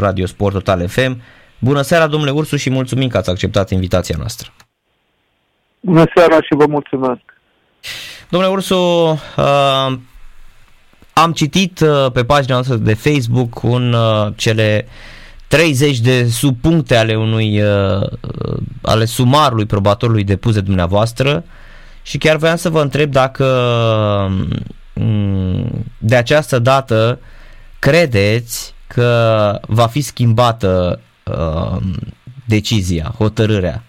Radio Sport Total FM. Bună seara, domnule Ursu, și mulțumim că ați acceptat invitația noastră. Bună seara și vă mulțumesc. Domnule Ursu, uh, am citit uh, pe pagina noastră de Facebook un, uh, cele 30 de subpuncte ale unui uh, ale sumarului probatorului depus de dumneavoastră și chiar vreau să vă întreb dacă um, de această dată credeți că va fi schimbată uh, decizia, hotărârea?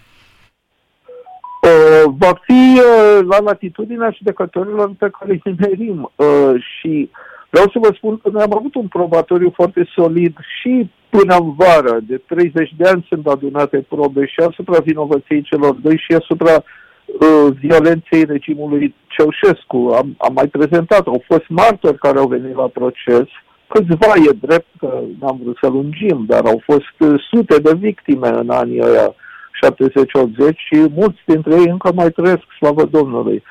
Uh, va fi uh, la latitudinea judecătorilor pe care îi merim uh, și vreau să vă spun că noi am avut un probatoriu foarte solid și până în vară, de 30 de ani sunt adunate probe și asupra vinovăției celor doi și asupra uh, violenței regimului Ceaușescu. Am, am mai prezentat, au fost martori care au venit la proces, câțiva e drept că n-am vrut să lungim, dar au fost uh, sute de victime în anii ăia 70-80 și mulți dintre ei încă mai trăiesc, slavă Domnului.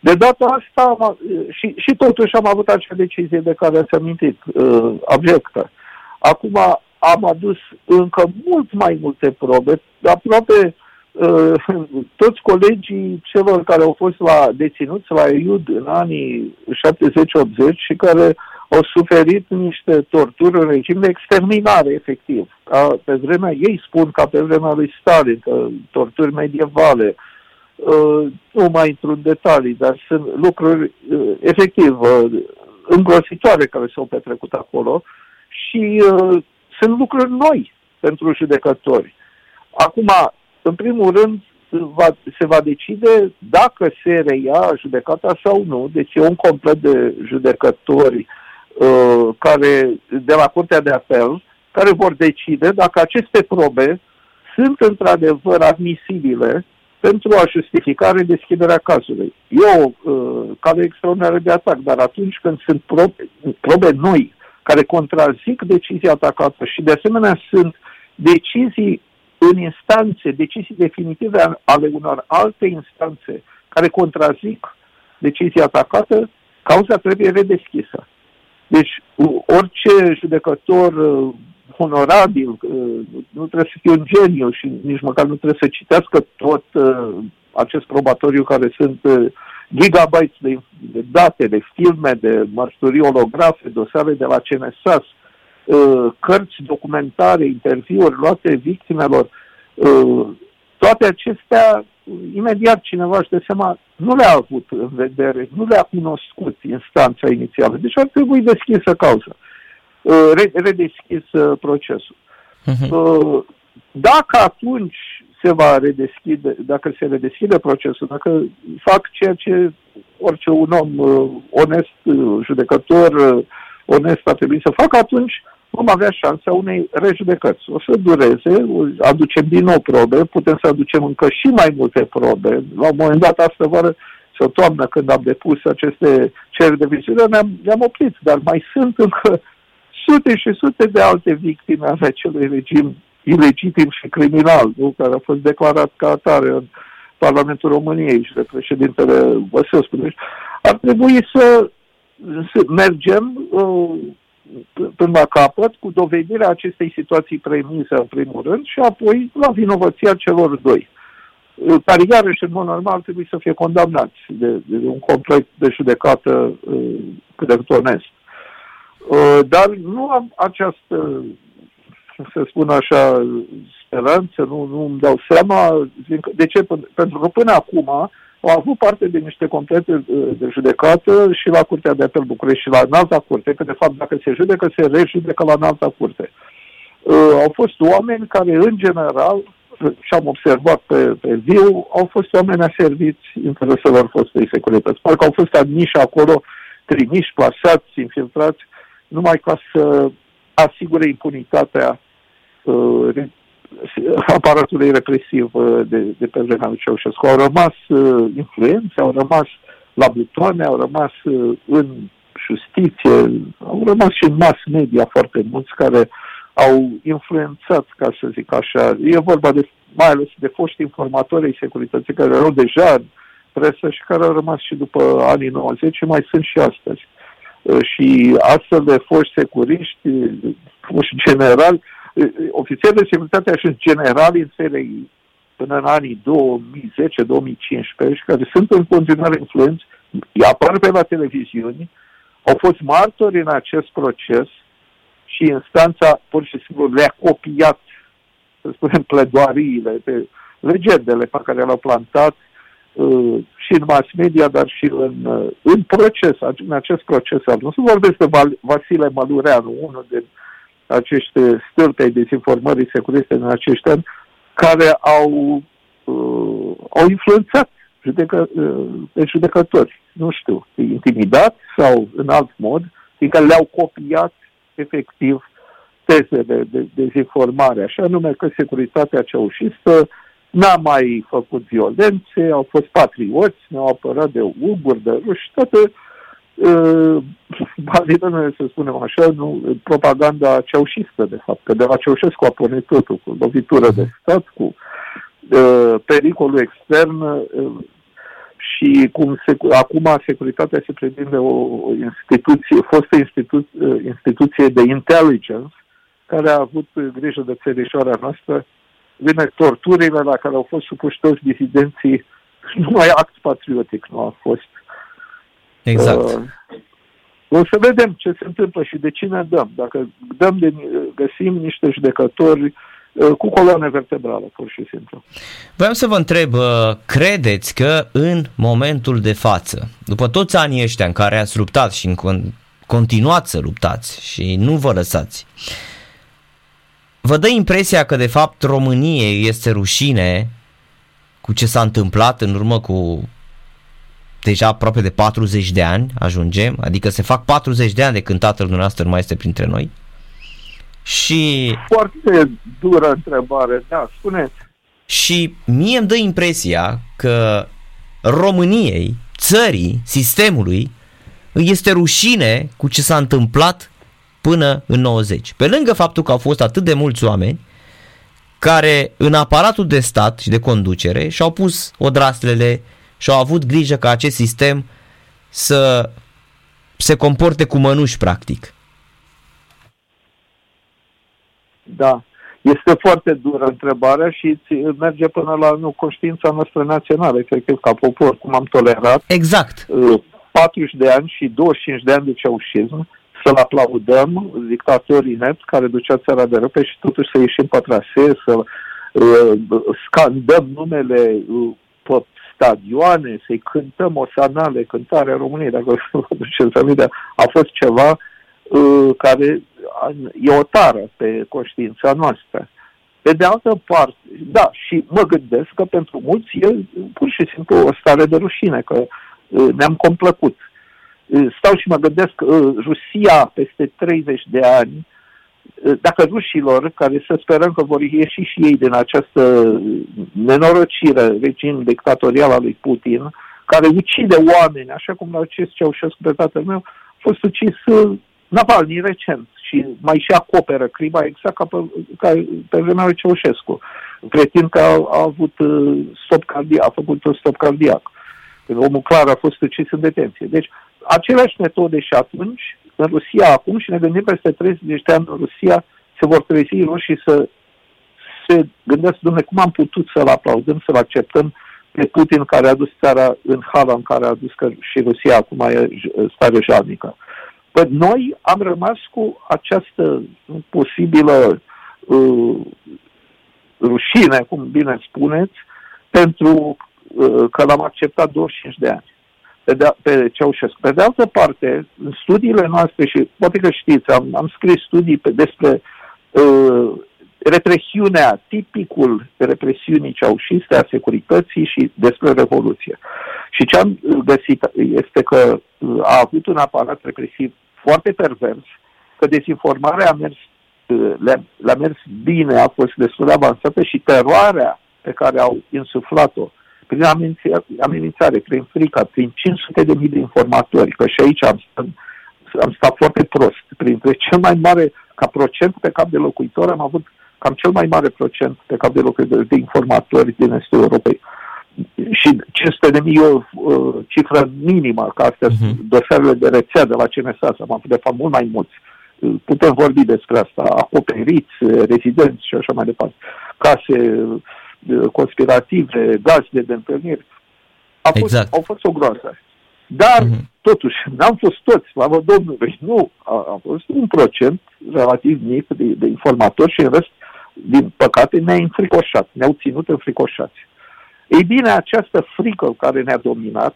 De data asta, am, și, și totuși am avut acea decizie de care ați amintit, uh, abjectă. Acum am adus încă mult mai multe probe, aproape uh, toți colegii celor care au fost la deținuți la IUD în anii 70-80 și care au suferit niște torturi în regim de exterminare, efectiv. Ca pe vremea, ei spun ca pe vremea lui Stalin, că torturi medievale. Uh, nu mai intru în detalii, dar sunt lucruri uh, efectiv uh, îngrositoare care s-au petrecut acolo și uh, sunt lucruri noi pentru judecători. Acum, în primul rând, va, se va decide dacă se reia judecata sau nu. Deci e un complet de judecători uh, care, de la Curtea de Apel care vor decide dacă aceste probe sunt într-adevăr admisibile pentru a justifica redeschiderea cazului. E o uh, cale extraordinară de atac, dar atunci când sunt probe, probe noi care contrazic decizia atacată și de asemenea sunt decizii în instanțe, decizii definitive ale unor alte instanțe care contrazic decizia atacată, cauza trebuie redeschisă. Deci orice judecător uh, onorabil, uh, nu trebuie să fie un geniu și nici măcar nu trebuie să citească tot uh, acest probatoriu care sunt gigabytes de, de date, de filme, de mărturii olografe, dosare de la CNSAS, cărți documentare, interviuri luate victimelor, toate acestea, imediat cineva își dă seama, nu le-a avut în vedere, nu le-a cunoscut instanța inițială. Deci ar trebui deschisă cauza, redeschis procesul. Uh-huh. Dacă atunci se va redeschide, dacă se redeschide procesul, dacă fac ceea ce orice un om uh, onest, uh, judecător, uh, onest ar trebui să facă, atunci vom avea șansa unei rejudecăți. O să dureze, aducem din nou probe, putem să aducem încă și mai multe probe. La un moment dat, asta vară sau toamnă, când am depus aceste cereri de viziune, ne-am, ne-am oprit, dar mai sunt încă sute și sute de alte victime ale acelui regim ilegitim și criminal, nu? care a fost declarat ca atare în Parlamentul României și de președintele Băsescu. Deci ar trebui să, să mergem uh, până la capăt cu dovedirea acestei situații premise în primul rând și apoi la vinovăția celor doi uh, care iarăși în mod normal trebuie să fie condamnați de, de un complet de judecată uh, cât de onest. Uh, dar nu am această să spun așa, speranță, nu, nu îmi dau seama. De ce? Pentru că până acum au avut parte de niște complete de judecată și la Curtea de Apel București și la înalta curte, că de fapt dacă se judecă, se rejudecă la înalta curte. Uh, au fost oameni care, în general, și am observat pe, pe viu, au fost oameni aserviți intereselor fostei securități. Parcă au fost admiși acolo, trimiși, plasați, infiltrați, numai ca să asigure impunitatea uh, aparatului represiv uh, de, de pe vremea lui Ceaușescu. Au rămas uh, influențe, au rămas la butoane, au rămas uh, în justiție, au rămas și în mass media foarte mulți care au influențat, ca să zic așa. E vorba de, mai ales de foști informatori ai securității care erau deja în presă și care au rămas și după anii 90 și mai sunt și astăzi. Uh, și astfel de foști securiști, foști generali, ofițeri de securitate așa generali în serii până în anii 2010-2015 și care sunt în continuare influenți, apar pe la televiziuni, au fost martori în acest proces și instanța pur și simplu le-a copiat, să spunem, pledoariile, pe legendele pe care le-au plantat uh, și în mass media, dar și în, uh, în proces, în acest proces. Nu să vorbesc de Vasile Malureanu, unul din acești stâlpi ai dezinformării securiste în acești ani, care au, uh, au influențat judecă, uh, pe judecători, nu știu, intimidat sau în alt mod, fiindcă le-au copiat efectiv tezele de, de dezinformare, așa nume că securitatea ceaușistă n-a mai făcut violențe, au fost patrioți, ne-au apărat de uguri, de ruși, toate uh, bazitele, să spunem așa, nu, propaganda ceaușistă, de fapt, că de la Ceaușescu a pornit totul, cu lovitură de stat, cu uh, pericolul extern uh, și cum se, acum securitatea se pretinde o, o instituție, fostă institu, uh, instituție de intelligence, care a avut grijă de țărișoara noastră, vine torturile la care au fost supuși toți disidenții, numai act patriotic nu a fost. Exact. Uh, o să vedem ce se întâmplă și de cine dăm. Dacă dăm de, găsim niște judecători uh, cu coloane vertebrală, pur și simplu. Vreau să vă întreb, uh, credeți că în momentul de față, după toți anii ăștia în care ați luptat și în continuați să luptați și nu vă lăsați, vă dă impresia că de fapt României este rușine cu ce s-a întâmplat în urmă cu deja aproape de 40 de ani ajungem, adică se fac 40 de ani de când tatăl dumneavoastră nu mai este printre noi. Și... Foarte dură întrebare, da, spuneți. Și mie îmi dă impresia că României, țării, sistemului, îi este rușine cu ce s-a întâmplat până în 90. Pe lângă faptul că au fost atât de mulți oameni care în aparatul de stat și de conducere și-au pus odraslele și au avut grijă ca acest sistem să se comporte cu mănuși, practic. Da. Este foarte dură întrebarea și merge până la nu, conștiința noastră națională, efectiv, ca popor, cum am tolerat. Exact. 40 uh, de ani și 25 de ani de ceaușism, să-l aplaudăm, dictatorii net care ducea țara de răpe și totuși să ieșim pe trasee, să uh, scandăm numele uh, pe stadioane, să-i cântăm o sanale, cântarea României, dacă vă duceți aminte, a fost ceva uh, care e o tară pe conștiința noastră. Pe de altă parte, da, și mă gândesc că pentru mulți e pur și simplu o stare de rușine, că uh, ne-am complăcut. Uh, stau și mă gândesc, uh, Rusia peste 30 de ani dacă rușilor, care să sperăm că vor ieși și ei din această nenorocire, regim dictatorial al lui Putin, care ucide oameni, așa cum la acest Ceaușescu pe tatăl meu, a fost ucis uh, Navalny recent și mai și acoperă crima exact ca pe, ca pe vremea lui Ceaușescu. Pretind că a, a avut uh, stop cardiac, a făcut un stop cardiac. Omul clar a fost ucis în detenție. Deci, aceleași metode și atunci în Rusia acum și ne gândim peste 30 de ani în Rusia se vor trezi roșii să se gândesc, domnule, cum am putut să-l aplaudăm, să-l acceptăm pe Putin care a dus țara în hala în care a dus că și Rusia acum e stare jalnică. Păi noi am rămas cu această posibilă uh, rușine, cum bine spuneți, pentru uh, că l-am acceptat 25 de ani pe, de, pe Ceaușescu. Pe de altă parte, în studiile noastre, și poate că știți, am, am scris studii pe, despre uh, represiunea, tipicul represiunii ceaușiste a securității și despre Revoluție. Și ce am găsit este că uh, a avut un aparat represiv foarte pervers, că dezinformarea a mers, uh, le-a, le mers bine, a fost destul de avansată și teroarea pe care au insuflat-o prin amenințare, prin frică, prin 500 de mii de informatori, că și aici am, am stat foarte prost. Printre cel mai mare, ca procent pe cap de locuitor, am avut cam cel mai mare procent pe cap de locuitor de informatori din Estul Europei. Și 500 de mii o uh, cifră minimă, ca astea uh-huh. dosarele de rețea de la CNSA, am avut de fapt mult mai mulți putem vorbi despre asta, acoperiți, rezidenți și așa mai departe, case conspirative, gazde de întâlniri. A fost, exact. Au fost o groază. Dar, uh-huh. totuși, n-am fost toți, slavă Domnului, nu. A, a fost un procent relativ mic de, de informatori și în rest, din păcate, ne-a înfricoșat, ne-au ținut înfricoșați. Ei bine, această frică care ne-a dominat,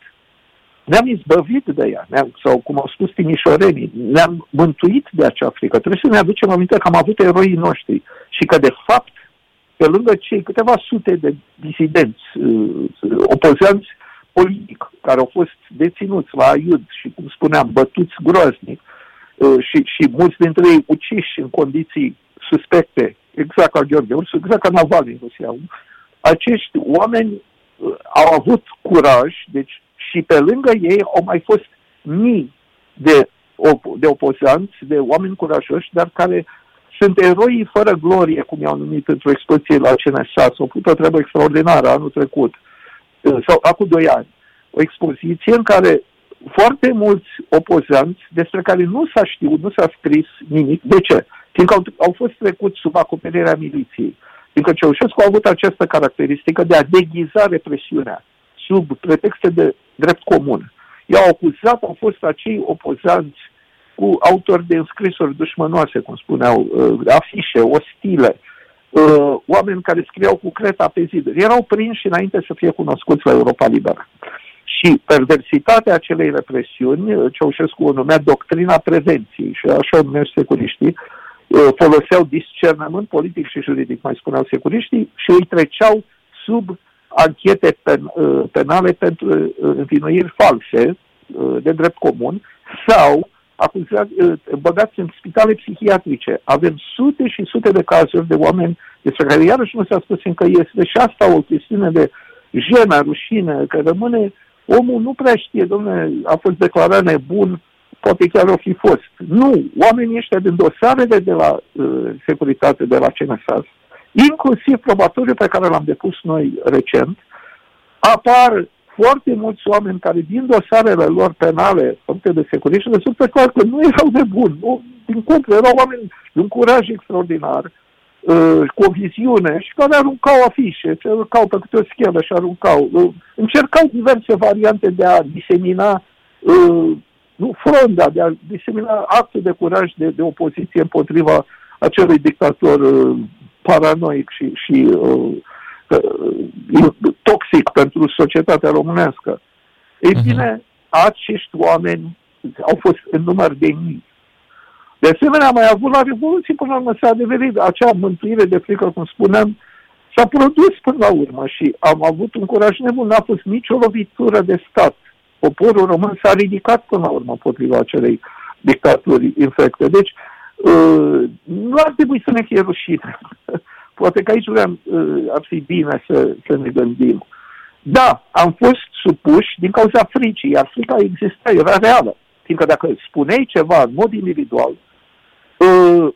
ne-am izbăvit de ea, ne sau cum au spus timișorenii, ne-am mântuit de acea frică. Trebuie să ne aducem aminte că am avut eroii noștri și că, de fapt, pe lângă cei câteva sute de disidenți, uh, opozanți politic, care au fost deținuți la Aiud și, cum spuneam, bătuți groaznic uh, și, și mulți dintre ei uciși în condiții suspecte, exact ca Gheorghe Ursu, exact ca Navalny în Rusia. Acești oameni uh, au avut curaj, deci și pe lângă ei au mai fost mii de, de opozanți, de oameni curajoși, dar care sunt eroi fără glorie, cum i-au numit într-o expoziție la CNSA. S-au făcut o treabă extraordinară anul trecut, uh, sau acum doi ani. O expoziție în care foarte mulți opozanți, despre care nu s-a știut, nu s-a scris nimic. De ce? Fiindcă au, au fost trecuți sub acoperirea miliției. Fiindcă Ceaușescu a avut această caracteristică de a deghiza represiunea sub pretexte de drept comun. I-au acuzat, au fost acei opozanți cu autori de înscrisuri dușmănoase, cum spuneau, uh, afișe, ostile, uh, oameni care scriau cu creta pe ziduri. Erau prinși înainte să fie cunoscuți la Europa Liberă. Și perversitatea acelei represiuni, uh, Ceaușescu o numea doctrina prevenției și așa numeau securiștii, foloseau discernământ politic și juridic, mai spuneau securiștii, și îi treceau sub anchete pen, penale pentru învinuiri false de drept comun sau acuzat, uh, băgați în spitale psihiatrice. Avem sute și sute de cazuri de oameni despre care iarăși nu s-a spus încă este și asta o chestiune de jenă, rușine, că rămâne, omul nu prea știe, domnule, a fost declarat nebun, poate chiar o fi fost. Nu, oamenii ăștia din dosarele de la uh, securitate, de la CNSAS, inclusiv probatoriul pe care l-am depus noi recent, apar foarte mulți oameni care din dosarele lor penale făcute de securitate rezultă clar că nu erau de bun. Nu, din contră, erau oameni de un curaj extraordinar, uh, cu o viziune și care aruncau afișe, se aruncau pe câte o schemă și aruncau. Uh, încercau diverse variante de a disemina uh, nu fronda, de a disemina acte de curaj de, de opoziție împotriva acelui dictator uh, paranoic și, și uh, toxic pentru societatea românească. Ei uh-huh. bine, acești oameni au fost în număr de mii. De asemenea, mai avut la Revoluție până la urmă s-a adeverit acea mântuire de frică, cum spuneam, s-a produs până la urmă și am avut un curaj nebun, n-a fost nicio lovitură de stat. Poporul român s-a ridicat până la urmă potriva acelei dictaturi infecte. Deci, uh, nu ar trebui să ne fie rușine. Poate că aici vreau, uh, ar fi bine să, să ne gândim. Da, am fost supuși din cauza fricii, iar frica exista, era reală. Fiindcă dacă spuneai ceva în mod individual, uh,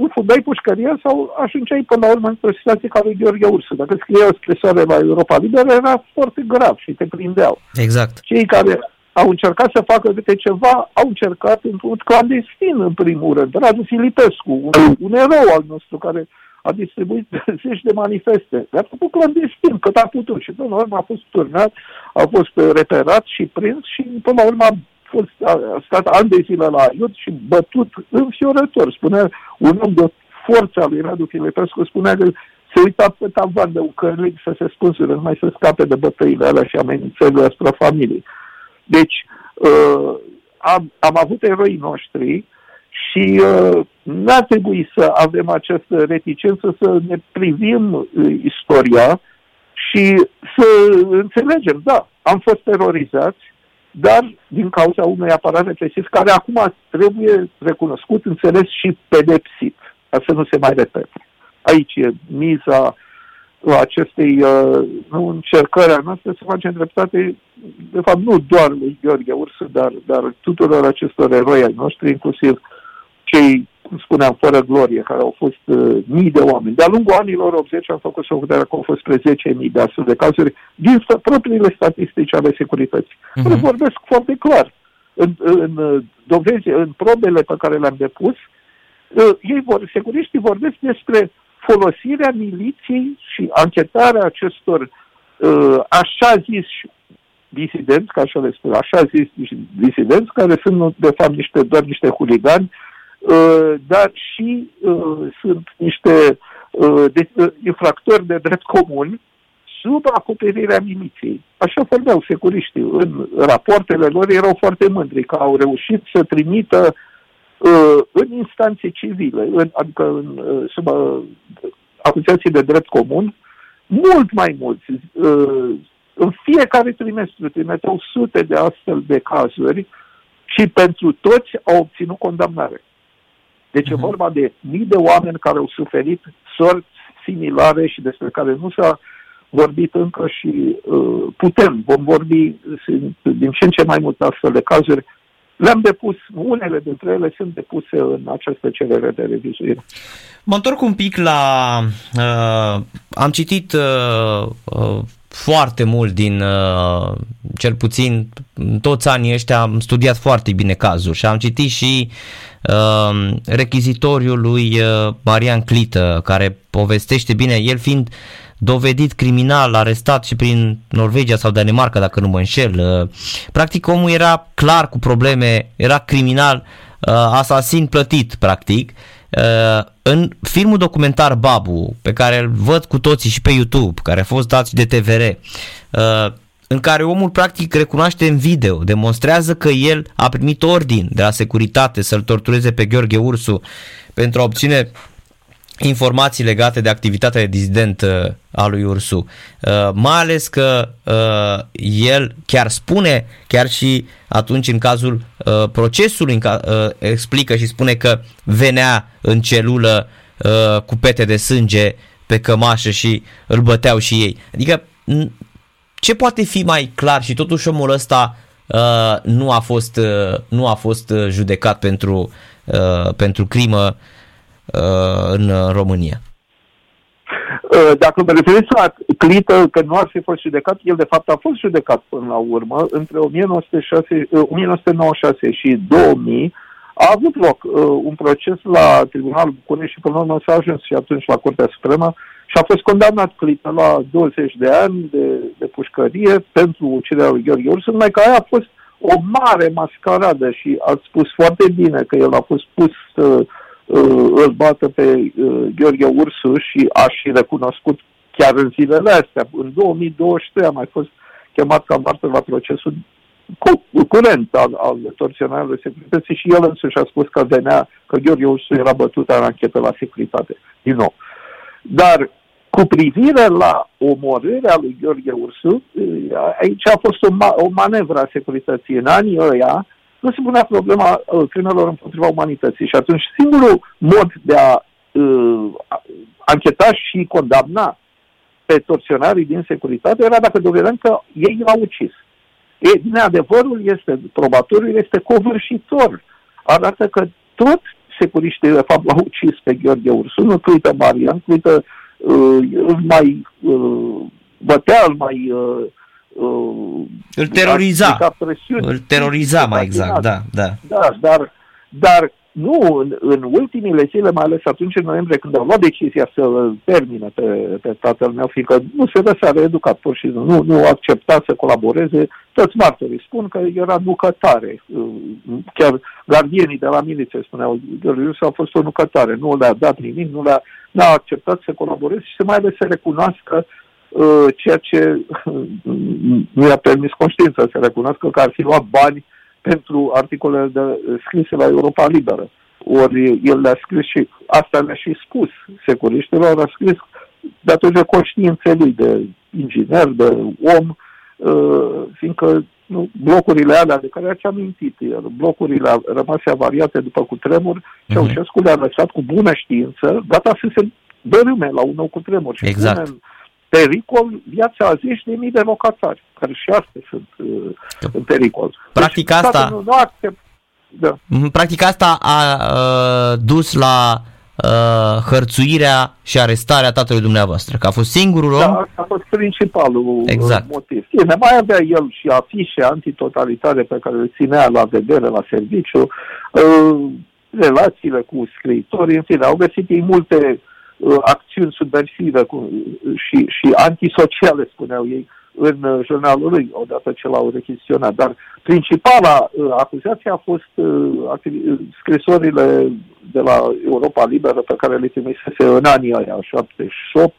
nu fugai pușcăria sau ajungeai până la urmă într-o situație ca lui Gheorghe Ursu. Dacă scria o scrisoare la Europa Liberă, era foarte grav și te prindeau. Exact. Cei care au încercat să facă câte ceva, au încercat într-un clandestin, în primul rând. Radu Filipescu, un, un erou al nostru care a distribuit zeci de manifeste. Le-a făcut clandestin, cât a putut. Și până la urmă a fost turnat, a fost reperat și prins și până la urmă a fost a stat ani de zile la Iud și bătut înfiorător. Spunea un om de forța lui Radu Filipescu, spunea că se uita pe tavan de ucărlic să se spânzure, numai să scape de bătăile alea și amenințările asupra familiei. Deci, uh, am, am avut eroi noștri și uh, nu ar trebui să avem această reticență să ne privim uh, istoria și să înțelegem, da, am fost terorizați, dar din cauza unui aparat represiv care acum trebuie recunoscut, înțeles și pedepsit, ca să nu se mai repete. Aici e miza acestei uh, nu, încercări a noastre să facem dreptate, de fapt nu doar lui Gheorghe Ursu, dar, dar tuturor acestor eroi ai noștri, inclusiv uh, cei, cum spuneam, fără glorie, care au fost uh, mii de oameni. De-a lungul anilor 80 am făcut socoterea că au fost spre 10.000 de astfel de cazuri din st- propriile statistici ale securității. Uh-huh. vorbesc foarte clar. În, în, uh, dovezi, în probele pe care le-am depus, uh, ei vor, securiștii vorbesc despre folosirea miliției și anchetarea acestor uh, așa zis disidenți, ca așa le spun, așa zis disidenți, care sunt de fapt niște, doar niște huligani, uh, dar și uh, sunt niște uh, de, uh, infractori de drept comun sub acoperirea miliției. Așa vorbeau securiștii. În rapoartele lor erau foarte mândri că au reușit să trimită uh, în instanțe civile, în, adică în, uh, sub uh, acuzații de drept comun, mult mai mulți. Uh, în fiecare trimestru trimiteau sute de astfel de cazuri și pentru toți au obținut condamnare. Deci uh-huh. e mhm. vorba de mii de oameni care au suferit sorți similare și despre care nu s-a vorbit încă și uh, putem, vom vorbi din ce în ce mai mult astfel de cazuri. Le-am depus, unele dintre ele sunt depuse în această cerere de revizuire. Mă întorc un pic la... Uh, am citit uh, uh, foarte mult din, uh, cel puțin toți anii ăștia am studiat foarte bine cazuri și am citit și uh, rechizitoriul lui uh, Marian Clită care povestește bine, el fiind dovedit criminal, arestat și prin Norvegia sau Danemarca, dacă nu mă înșel. Uh, practic omul era clar cu probleme, era criminal, uh, asasin plătit, practic. Uh, în filmul documentar Babu, pe care îl văd cu toții și pe YouTube, care a fost dat și de TVR, în care omul practic recunoaște în video, demonstrează că el a primit ordin de la securitate să-l tortureze pe Gheorghe Ursu pentru a obține informații legate de activitatea de dizident uh, a lui Ursu. Uh, mai ales că uh, el chiar spune, chiar și atunci în cazul uh, procesului, în ca, uh, explică și spune că venea în celulă uh, cu pete de sânge pe cămașă și îl băteau și ei. Adică ce poate fi mai clar? Și totuși omul ăsta uh, nu a fost, uh, nu a fost uh, judecat pentru, uh, pentru crimă uh, Uh, în România. Uh, dacă vă referiți la Clită, că nu ar fi fost judecat, el de fapt a fost judecat până la urmă, între 1906, 1996 uh, și 2000, a avut loc uh, un proces la Tribunalul București și până la urmă s-a ajuns și atunci la Curtea Supremă și a fost condamnat Clită la 20 de ani de, de pușcărie pentru uciderea lui Gheorghe Ursu, numai că aia a fost o mare mascaradă și ați spus foarte bine că el a fost pus uh, uh, îl bată pe uh, Gheorghe Ursu și a și recunoscut chiar în zilele astea. În 2023 a mai fost chemat ca martor la procesul cu, curent al, al torționarului securității și el însuși a spus că venea, că Gheorghe Ursu era bătut în anchetă la securitate. Din nou. Dar cu privire la omorârea lui Gheorghe Ursu, uh, aici a fost o, ma- o manevră a securității. În anii ăia, nu se punea problema uh, crimelor împotriva umanității. Și atunci singurul mod de a uh, ancheta și condamna pe torționarii din securitate era dacă dovedeam că ei l-au ucis. E, bine, adevărul este, probatoriul este covârșitor. Arată că tot securiștii de fapt l-au ucis pe Gheorghe Ursu, nu Clită Marian, Clită uh, îl mai uh, bătea, îl mai uh, uh, îl teroriza. Îl teroriza mai exact, da, da. Da, dar, dar nu, în, în ultimile zile, mai ales atunci în noiembrie, când au luat decizia să îl termine pe, pe tatăl meu, fiindcă nu se dă seara educat, pur și simplu, nu, nu accepta să colaboreze, toți martorii spun că era nucătare. Chiar gardienii de la miliție spuneau, Gheorghe a fost o nucătare, nu le-a dat nimic, nu le-a, n-a acceptat să colaboreze și să mai ales să recunoască Uh, ceea ce nu i-a permis conștiința să recunoască că ar fi luat bani pentru articolele de, scrise la Europa Liberă. Ori el le-a scris și asta le-a și spus securiștilor, a scris datorită conștiinței lui de inginer, de om, uh, fiindcă nu, blocurile alea de care ați amintit, iar blocurile rămase avariate după cutremur, uh-huh. Ceaușescu le-a lăsat cu bună știință, gata să se dărâme la un nou cutremur. Și exact. Pune pericol viața a zeci de mii de locatari, care și astea sunt uh, în pericol. Practic deci, asta... Nu, nu accept, da. Mhm, practic asta a uh, dus la uh, hărțuirea și arestarea tatălui dumneavoastră, că a fost singurul om... Da, a fost principalul uh, exact. motiv. Bine, mai avea el și afișe antitotalitare pe care le ținea la vedere la serviciu. Uh, relațiile cu scriitorii, în fine, au găsit ei multe uh, acțiuni subversive cu, și, și antisociale, spuneau ei, în uh, jurnalul lui, odată ce l-au rechiziționat. Dar principala uh, acuzație a fost uh, scrisorile de la Europa Liberă pe care le trimisese în anii aia, 78,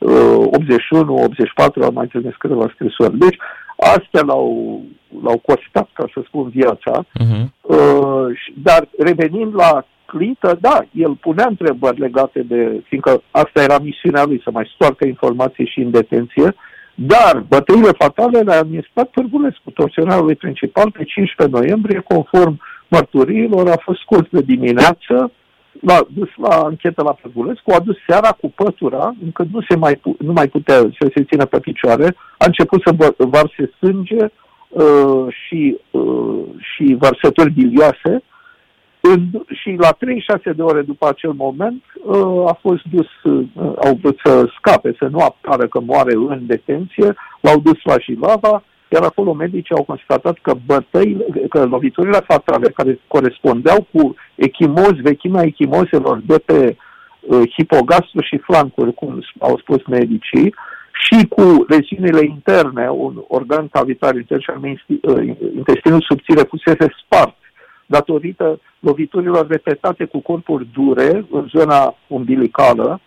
81, 84, am mai trimis câteva scrisori. Deci, astea l-au, l-au costat, ca să spun, viața. Uh-huh. Uh, dar revenind la Clită, da, el punea întrebări legate de, fiindcă asta era misiunea lui, să mai stoarcă informații și în detenție, dar bătăile fatale le-a administrat Pârgulescu, torționarului principal, pe 15 noiembrie, conform mărturiilor, a fost scos de dimineață, l-a dus la anchetă la Pârgulescu, a dus seara cu pătura, încă nu, se mai, nu mai putea să se țină pe picioare, a început să varse sânge uh, și, uh, și varsături bilioase, în, și la 36 de ore după acel moment uh, a fost dus, uh, au vrut să scape, să nu apară că moare în detenție, l-au dus la Jilava, iar acolo medicii au constatat că bătăile, că loviturile fatale care corespundeau cu echimozi, vechimea echimozelor de pe uh, hipogastru și flancuri, cum au spus medicii, și cu leziunile interne, un organ cavitar intern și uh, intestinul subțire fusese spart datorită loviturilor repetate cu corpuri dure în zona umbilicală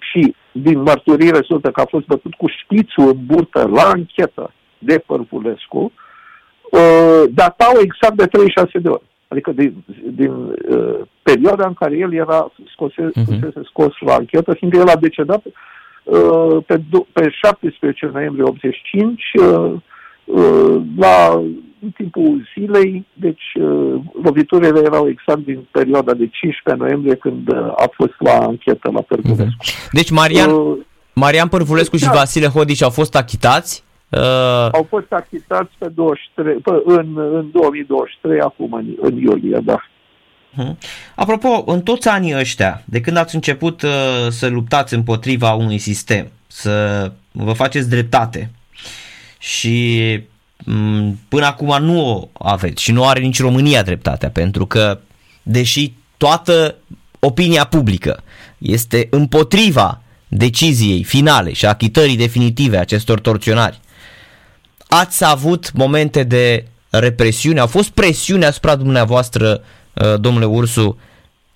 și din mărturii rezultă că a fost bătut cu șpițul în burtă la anchetă de Părvulescu, uh, datau exact de 36 de ore. Adică din, din uh, perioada în care el era scose, uh-huh. scos la anchetă, fiindcă el a decedat uh, pe, pe 17 noiembrie 85 uh, uh, la în timpul zilei, deci uh, loviturile erau exact din perioada de 15 noiembrie când uh, a fost la anchetă la Părvulescu. Uh-huh. Deci Marian, uh, Marian Părvulescu și da. Vasile Hodici au fost achitați? Uh... Au fost achitați pe 23, pe, în, în 2023, acum în, în iulie, da. Uh-huh. Apropo, în toți anii ăștia, de când ați început uh, să luptați împotriva unui sistem, să vă faceți dreptate și Mm, până acum nu o aveți și nu are nici România dreptatea, pentru că deși toată opinia publică este împotriva deciziei finale și achitării definitive acestor torționari, ați avut momente de represiune, au fost presiuni asupra dumneavoastră, uh, domnule Ursu,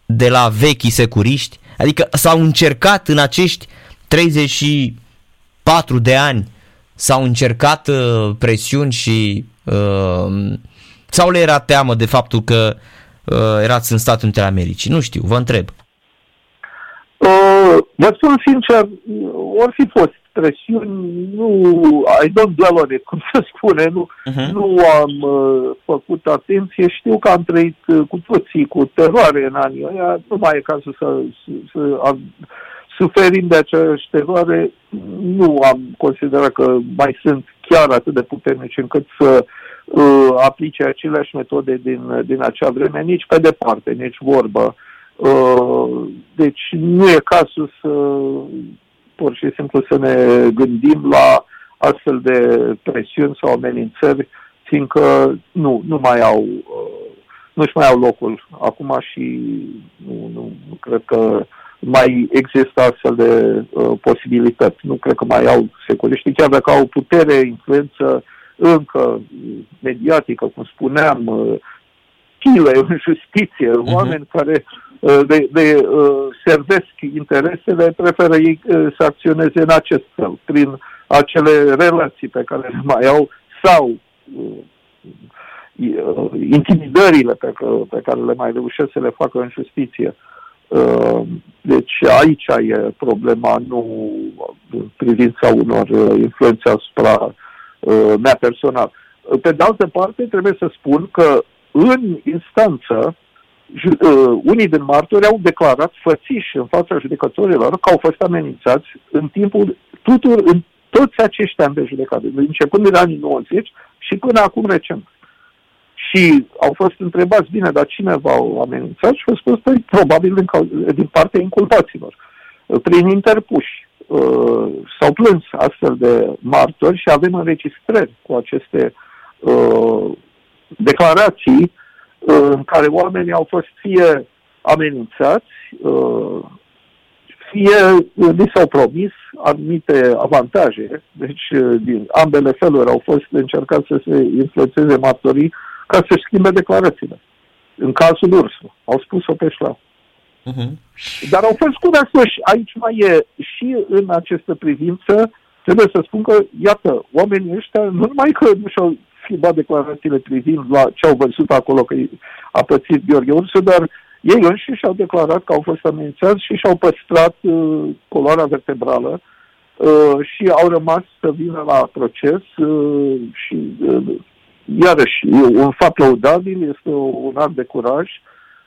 de la vechii securiști? Adică s-au încercat în acești 34 de ani s-au încercat uh, presiuni și uh, sau le era teamă de faptul că uh, erați în Statele Unite ale Americii? Nu știu, vă întreb. Uh, vă spun sincer, ori fi fost presiuni, nu, I don't dwell on it, cum se spune, nu, uh-huh. nu am uh, făcut atenție, știu că am trăit uh, cu toții cu teroare în anii ăia, nu mai e cazul să, să, să am, suferind de aceeași teroare, nu am considerat că mai sunt chiar atât de puternici încât să uh, aplice aceleași metode din, din acea vreme, nici pe departe, nici vorbă. Uh, deci nu e cazul să pur și simplu să ne gândim la astfel de presiuni sau amenințări, fiindcă nu, nu mai au uh, nu-și mai au locul acum și nu, nu, nu cred că mai există astfel de uh, posibilități. Nu cred că mai au securiști, chiar dacă au putere, influență încă mediatică, cum spuneam, uh, chile în justiție, uh-huh. oameni care uh, de, de uh, servesc interesele, preferă ei uh, să acționeze în acest fel, prin acele relații pe care le mai au sau uh, uh, intimidările pe care, pe care le mai reușesc să le facă în justiție. Uh, deci aici e problema, nu în privința unor uh, influențe asupra uh, mea personal. Pe de altă parte, trebuie să spun că în instanță, unii din martori au declarat fățiși în fața judecătorilor că au fost amenințați în timpul tuturor, în toți acești ani de judecată, începând din anii 90 și până acum recent. Și au fost întrebați, bine, dar cine v-au amenințat? Și au spus, păi, probabil din, din partea inculpaților, prin interpuși. Uh, s-au plâns astfel de martori și avem înregistrări cu aceste uh, declarații în care oamenii au fost fie amenințați, fie li s-au promis anumite avantaje, deci din ambele feluri au fost încercat să se influențeze martorii ca să schimbe declarațiile. În cazul Ursu, au spus-o pe șlau. Uh-huh. Dar au fost curajoși. Aici mai e și în această privință, trebuie să spun că, iată, oamenii ăștia, nu numai că nu și-au schimbat declarațiile privind la ce au văzut acolo că a pățit Gheorghe Ursu, dar ei înșiși și-au declarat că au fost amenințați și și-au păstrat uh, coloarea vertebrală uh, și au rămas să vină la proces uh, și uh, iarăși un fapt laudabil, este un act de curaj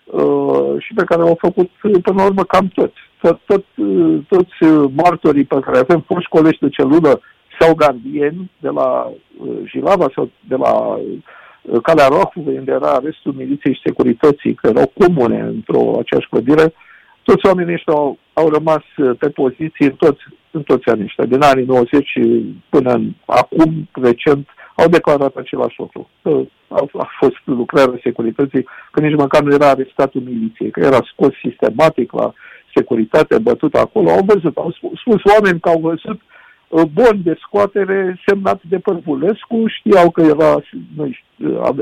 uh, și pe care au făcut până la urmă cam toți. Tot, tot, uh, toți martorii pe care avem, foști colegi de celulă sau gardieni de la uh, Jilava sau de la uh, Calea Rohului, unde era restul miliției și securității, că erau comune într-o aceeași clădire, toți oamenii ăștia au, au rămas uh, pe poziții în toți, în toți anii ăștia, din anii 90 până în, acum, recent, au declarat același lucru. A, a fost lucrarea securității, că nici măcar nu era arestatul miliției, că era scos sistematic la securitate, bătut acolo. Au văzut, au spus, spus oameni că au văzut uh, bon de scoatere semnat de Părvulescu, știau că era, noi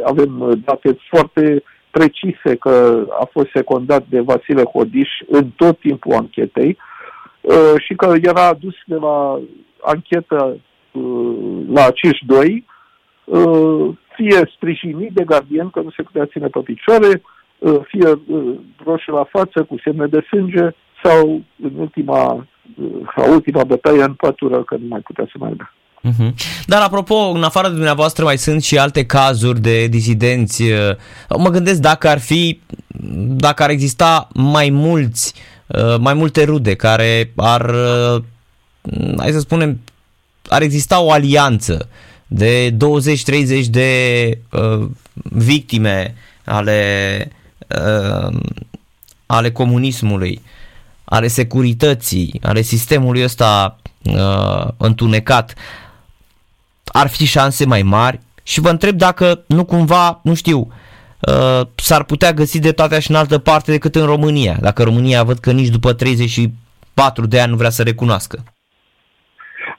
avem date foarte precise că a fost secundat de Vasile Hodiș în tot timpul anchetei uh, și că era adus de la anchetă uh, la acești doi Uh, fie sprijinit de gardien că nu se putea ține pe picioare, uh, fie uh, roșu la față cu semne de sânge sau în ultima, la ultima bătaie în pătură că nu mai putea să meargă. Uh-huh. Dar apropo, în afară de dumneavoastră mai sunt și alte cazuri de disidenți. Mă gândesc dacă ar fi, dacă ar exista mai mulți, mai multe rude care ar, hai să spunem, ar exista o alianță de 20-30 de uh, victime ale, uh, ale comunismului, ale securității, ale sistemului ăsta uh, întunecat, ar fi șanse mai mari și vă întreb dacă nu cumva, nu știu, uh, s-ar putea găsi de toate și în altă parte decât în România, dacă România văd că nici după 34 de ani nu vrea să recunoască.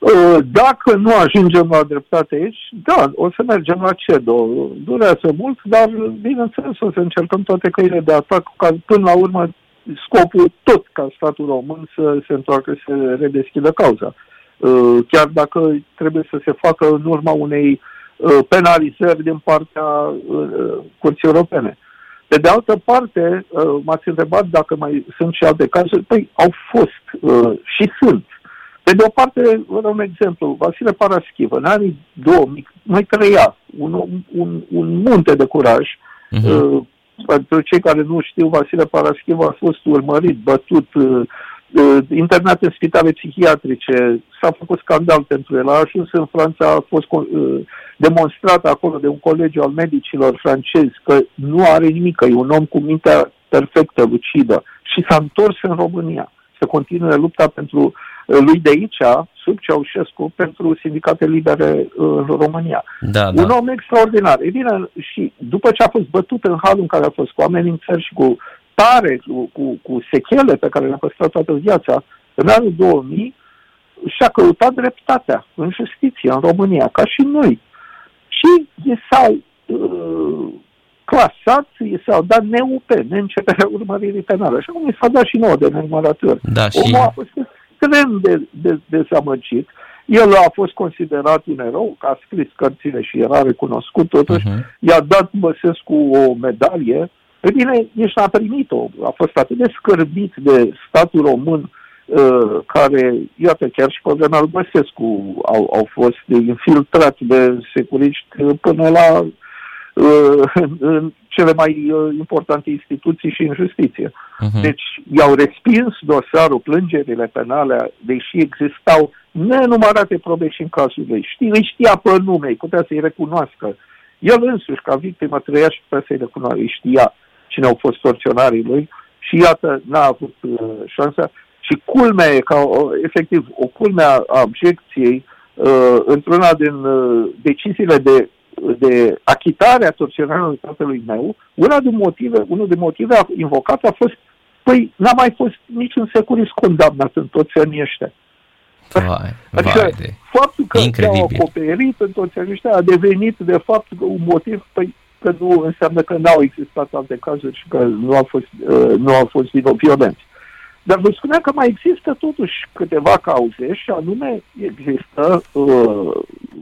Uh, dacă nu ajungem la dreptate aici, da, o să mergem la CEDO. Durează mult, dar bineînțeles o să încercăm toate căile de atac ca până la urmă scopul tot ca statul român să se întoarcă să redeschidă cauza. Uh, chiar dacă trebuie să se facă în urma unei uh, penalizări din partea Curții Europene. Pe de altă parte, m-ați întrebat dacă mai sunt și alte cazuri. Păi, au fost și sunt pe de o parte, vă dau un exemplu. Vasile Paraschivă, în anii 2000, mai trăia un, un, un munte de curaj. Uh-huh. Uh, pentru cei care nu știu, Vasile Paraschivă a fost urmărit, bătut, uh, uh, internat în spitale psihiatrice, s-a făcut scandal pentru el, a ajuns în Franța, a fost uh, demonstrat acolo de un colegiu al medicilor francezi că nu are nimic, că e un om cu mintea perfectă, lucidă și s-a întors în România să continue lupta pentru lui de aici, sub Ceaușescu, pentru sindicate libere în România. Da, da. Un om extraordinar. E bine, și după ce a fost bătut în halul în care a fost cu amenințări și cu tare, cu, cu, cu sechele pe care le-a păstrat toată viața, în anul 2000, și-a căutat dreptatea în justiție în România, ca și noi. Și i s-au uh, clasat, i s-au dat NUP, neînceperea urmăririi penale. Așa cum i s-a dat și nouă de nenumărători. Da, și... Omul a fost extrem de, de, dezamăgit. El a fost considerat un erou, că a scris cărțile și era recunoscut, totuși uh-huh. i-a dat Băsescu o medalie. Pe bine, nici n-a primit-o. A fost atât de scârbit de statul român uh, care, iată, chiar și pe Venal Băsescu au, au fost infiltrați de securiști până la uh, în cele mai uh, importante instituții și în justiție. Uh-huh. Deci i-au respins dosarul, plângerile penale, deși existau nenumărate probe și în cazul lui. Știi, îi știa pe nume, îi putea să-i recunoască. El însuși, ca victimă, trăia și putea să-i recunoască, îi știa cine au fost torționarii lui și iată, n-a avut uh, șansa. Și culmea e ca, uh, efectiv, o culmea a objecției uh, într-una din uh, deciziile de de achitare a torționarului tatălui meu, una din motive, unul din motive invocat a fost, păi n-a mai fost niciun securist condamnat în toți anii ăștia. Vai, adică vai de... faptul că Incredibil. au acoperit în toți anii ăștia a devenit de fapt un motiv păi, că nu înseamnă că n-au existat alte cazuri și că nu au fost, uh, nu au fost violenți. Dar vă spuneam că mai există totuși câteva cauze și anume există uh,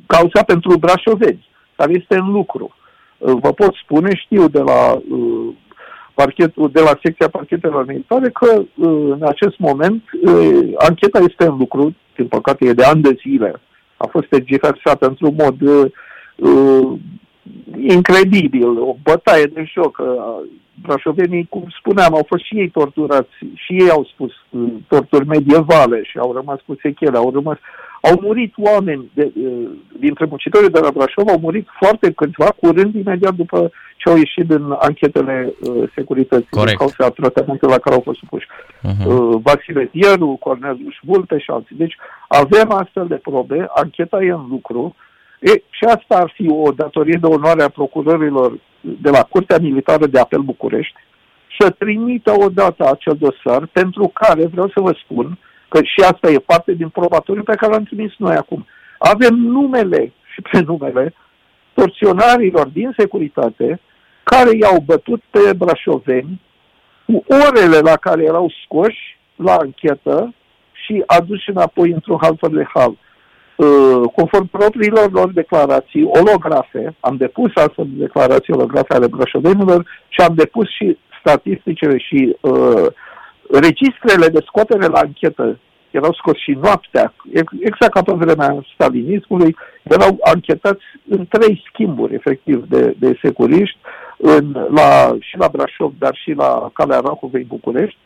cauza pentru brașoveni, care este în lucru. Uh, vă pot spune, știu de la, uh, parchetul, de la secția parchetelor militare că uh, în acest moment uh, ancheta este în lucru, din păcate e de ani de zile, a fost exersată într-un mod uh, uh, incredibil, o bătaie de joc. Brașovenii, cum spuneam, au fost și ei torturați, și ei au spus uh, torturi medievale și au rămas cu sechele, au rămas... Au murit oameni de, uh, dintre muncitorii de la Brașov, au murit foarte câțiva, curând imediat după ce au ieșit din anchetele uh, securității, Corect. din cauza tratamentului la care au fost supuși. Uh-huh. Uh, Vasile Dieru, Cornelius Vulpe și alții. Deci avem astfel de probe, ancheta e în lucru, E, și asta ar fi o datorie de onoare a procurorilor de la Curtea Militară de Apel București să trimită odată acel dosar pentru care vreau să vă spun că și asta e parte din probatoriu pe care l-am trimis noi acum. Avem numele și prenumele torționarilor din securitate care i-au bătut pe brașoveni cu orele la care erau scoși la anchetă și aduși înapoi într-un hal fără de hal. Uh, conform propriilor lor declarații olografe, am depus astfel de declarații olografe ale brașovenilor și am depus și statisticile și uh, registrele de scotere la anchetă erau scoși și noaptea, exact ca pe vremea stalinismului, erau anchetați în trei schimburi, efectiv, de, de securiști, în, la, și la Brașov, dar și la Calea Rahovei București.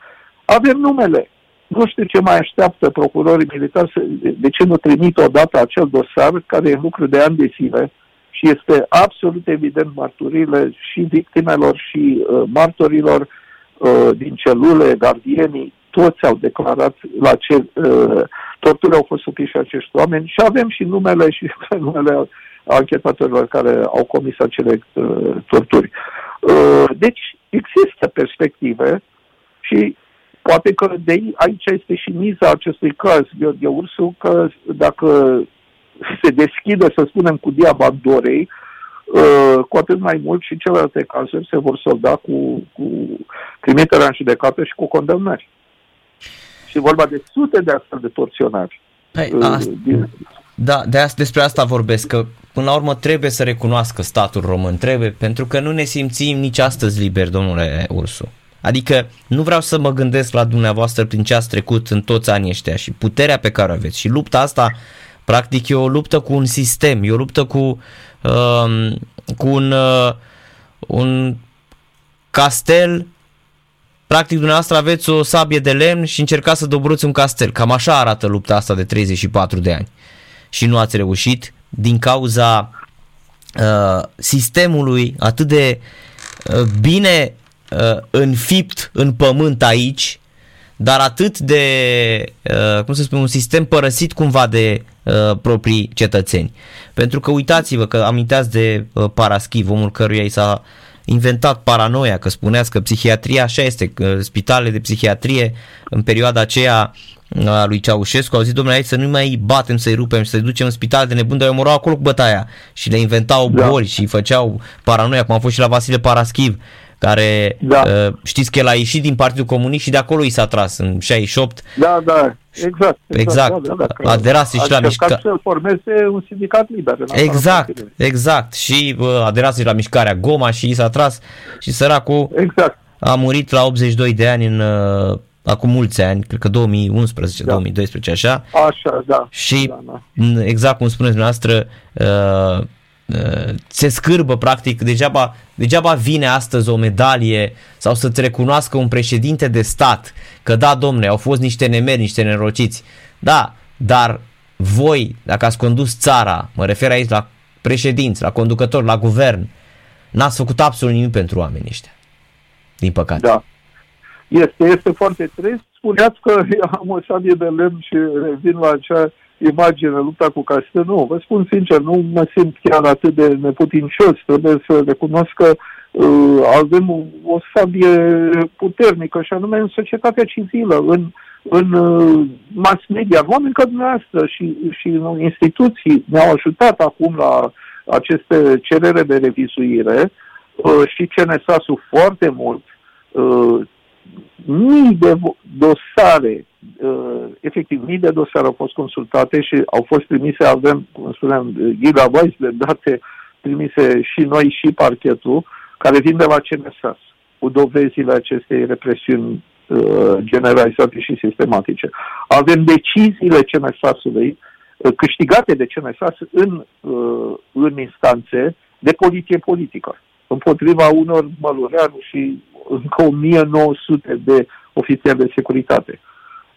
Avem numele nu știu ce mai așteaptă procurorii militari, de ce nu trimit odată acel dosar care e lucru de ani de zile și este absolut evident marturile și victimelor și uh, martorilor uh, din celule, gardienii, toți au declarat la ce uh, torturi au fost supiși acești oameni și avem și numele și numele anchetatorilor care au comis acele uh, torturi. Uh, deci există perspective și Poate că de aici este și miza acestui caz, Gheorghe Ursu, că dacă se deschidă, să spunem, cu diaba dorei, uh, cu atât mai mult și celelalte cazuri se vor solda cu, cu trimiterea în judecată și cu condamnări. Și vorba de sute de astfel de torționari. Păi, uh, asta, din... Da, de asta, despre asta vorbesc, că până la urmă trebuie să recunoască statul român, trebuie, pentru că nu ne simțim nici astăzi liberi, domnule Ursu. Adică nu vreau să mă gândesc la dumneavoastră prin ce ați trecut în toți anii ăștia și puterea pe care o aveți. Și lupta asta, practic, e o luptă cu un sistem, e o luptă cu, uh, cu un, uh, un castel Practic, dumneavoastră aveți o sabie de lemn și încercați să dobruți un castel. Cam așa arată lupta asta de 34 de ani. Și nu ați reușit din cauza uh, sistemului atât de uh, bine uh, înfipt în pământ aici, dar atât de, uh, cum să spun, un sistem părăsit cumva de uh, proprii cetățeni. Pentru că uitați-vă că aminteați de uh, Paraschiv, omul căruia i s-a inventat paranoia, că spuneați că psihiatria așa este, că spitalele de psihiatrie în perioada aceea a lui Ceaușescu au zis, domnule, hai să nu mai batem, să-i rupem și să-i ducem în spital de nebun, dar omorau acolo cu bătaia și le inventau da. boli și făceau paranoia, cum a fost și la Vasile Paraschiv care da. uh, știți că el a ieșit din Partidul Comunist și de acolo i s-a tras în 68. Da, da, exact. Exact, da, da, da, aderase și la mișcare. să formeze un sindicat liber. Exact, exact. Și uh, aderase la mișcarea Goma și i s-a tras și săracul exact. a murit la 82 de ani în uh, acum mulți ani, cred că 2011, da. 2012, așa. Așa, da. Și da, da. exact cum spuneți dumneavoastră, uh, Uh, se scârbă practic, degeaba, degeaba vine astăzi o medalie sau să-ți recunoască un președinte de stat că da, domne, au fost niște nemeri, niște nerociți. Da, dar voi, dacă ați condus țara, mă refer aici la președinți, la conducători, la guvern, n-ați făcut absolut nimic pentru oamenii ăștia. Din păcate. Da. Este, este foarte trist spuneați că am o sabie de lemn și revin la acea imagine, lupta cu Castă. Nu, vă spun sincer, nu mă simt chiar atât de neputincios. Trebuie să recunosc că uh, avem o, o sabie puternică și anume în societatea civilă, în, în uh, mass media, oameni ca dumneavoastră și, și în instituții ne-au ajutat acum la aceste cerere de revizuire uh, și CNSAS-ul foarte mult. Uh, mii de dosare, uh, efectiv mii de dosare au fost consultate și au fost trimise, avem, cum spuneam, gigabytes de date trimise și noi și parchetul, care vin de la CNSAS, cu dovezile acestei represiuni uh, generalizate și sistematice. Avem deciziile CNSAS-ului uh, câștigate de CNSAS în, uh, în instanțe de poliție politică, împotriva unor mălureanu și încă 1900 de ofițeri de securitate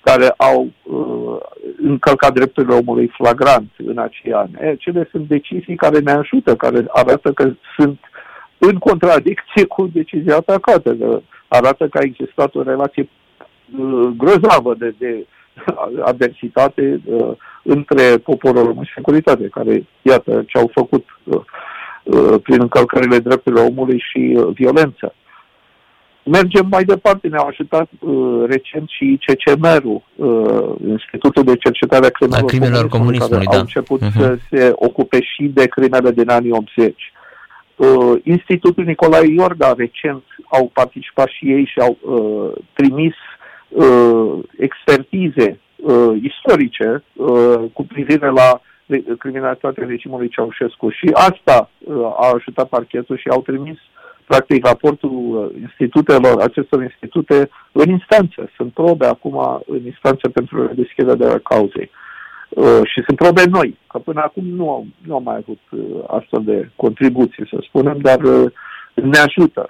care au uh, încălcat drepturile omului flagrant în acei ani. E, cele sunt decizii care ne ajută, care arată că sunt în contradicție cu decizia atacată, că arată că a existat o relație uh, grozavă de, de adversitate uh, între poporul român și securitate, care, iată, ce au făcut uh, uh, prin încălcările drepturilor omului și uh, violența. Mergem mai departe, ne-au ajutat uh, recent și CCMR-ul, uh, Institutul de Cercetare a Crimelor, crimelor Comunismului, care da. au început uh-huh. să se ocupe și de crimele din anii 80. Uh, Institutul Nicolae Iorga recent au participat și ei și au uh, trimis uh, expertize uh, istorice uh, cu privire la criminalitatea regimului Ceaușescu și asta uh, a ajutat parchetul și au trimis practic raportul uh, institutelor, acestor institute în instanță. Sunt probe acum în instanță pentru redeschiderea cauzei. Uh, și sunt probe noi, că până acum nu am, nu am mai avut uh, astfel de contribuții, să spunem, dar uh, ne ajută.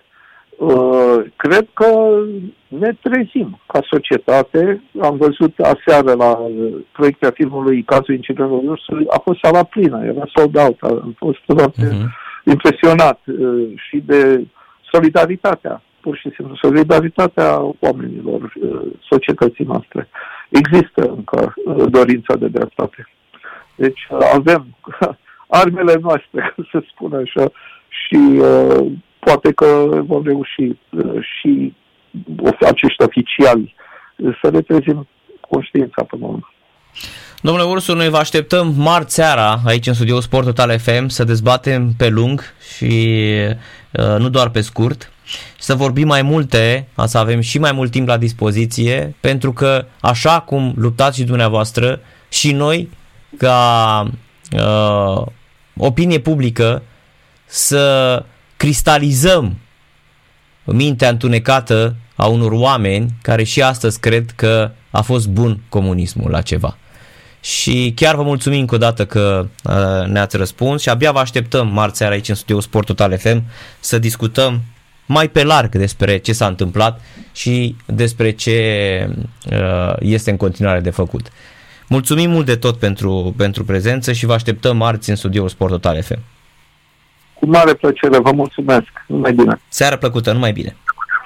Uh, cred că ne trezim ca societate. Am văzut aseară la uh, proiecția filmului Cazul incidentului Ursului, a fost sala plină, era sold out, am fost foarte uh-huh impresionat uh, și de solidaritatea, pur și simplu, solidaritatea oamenilor, uh, societății noastre. Există încă uh, dorința de dreptate. Deci avem armele noastre, să spun așa, și uh, poate că vom reuși uh, și acești oficiali să le trezim conștiința până la urmă. Domnule Ursu, noi vă așteptăm marți seara aici în studioul Sport Total FM să dezbatem pe lung și uh, nu doar pe scurt să vorbim mai multe, să avem și mai mult timp la dispoziție, pentru că așa cum luptați și dumneavoastră, și noi, ca uh, opinie publică, să cristalizăm mintea întunecată a unor oameni care și astăzi cred că a fost bun comunismul la ceva și chiar vă mulțumim încă o dată că uh, ne-ați răspuns și abia vă așteptăm marți seara aici în studio Sport Total FM să discutăm mai pe larg despre ce s-a întâmplat și despre ce uh, este în continuare de făcut. Mulțumim mult de tot pentru, pentru prezență și vă așteptăm marți în studioul Sport Total FM. Cu mare plăcere, vă mulțumesc. Numai bine. Seara plăcută, numai bine.